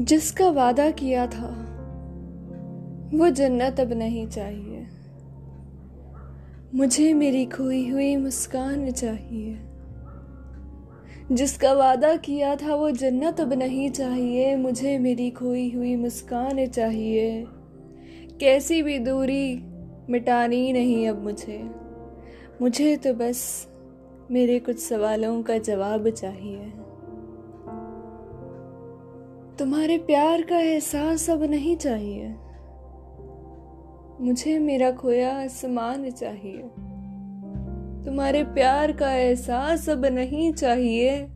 जिसका वादा किया था, वो जन्नत अब नहीं चाहिए। मुझे मेरी खोई हुई मुस्कान चाहिए। जिसका वादा किया था, वो जन्नत अब नहीं चाहिए। मुझे मेरी खोई हुई मुस्कान चाहिए। कैसी भी दूरी मिटानी नहीं अब मुझे। मुझे तो बस मेरे कुछ सवालों का जवाब चाहिए। तुम्हारे प्यार का एहसास अब नहीं चाहिए। मुझे मेरा खोया आसमान चाहिए। तुम्हारे प्यार का एहसास अब नहीं चाहिए।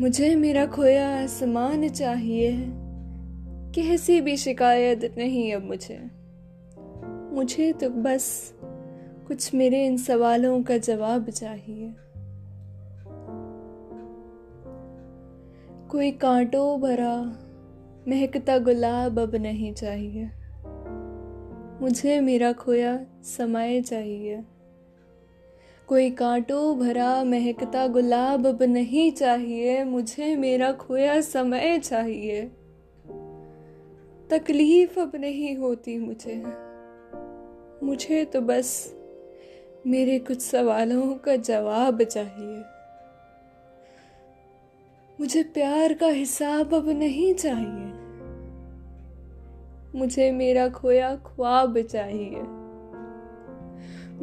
मुझे मेरा खोया आसमान चाहिए। कैसी भी शिकायत नहीं अब मुझे। मुझे तो बस कुछ मेरे इन सवालों का जवाब चाहिए। कोई कांटों भरा, महकता गुलाब अब नहीं चाहिए। मुझे मेरा खोया समय चाहिए। कोई कांटों भरा, महकता गुलाब अब नहीं चाहिए। मुझे मेरा खोया समय चाहिए। तकलीफ़ अब नहीं होती मुझे। मुझे तो बस मेरे कुछ सवालों का जवाब चाहिए। मुझे प्यार का हिसाब अब नहीं चाहिए। मुझे मेरा खोया ख्वाब चाहिए।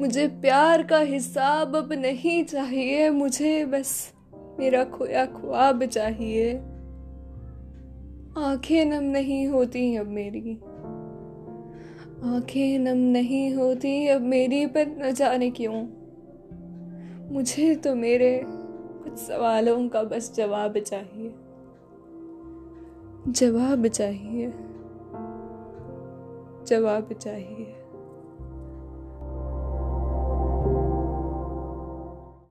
मुझे प्यार का हिसाब अब नहीं चाहिए। मुझे बस मेरा खोया ख्वाब चाहिए। आँखें नम नहीं होती अब मेरी। आँखें नम नहीं होती अब मेरी पर न जाने क्यों। मुझे तो मेरे कुछ सवालों का बस जवाब चाहिए। जवाब चाहिए। जवाब चाहिए।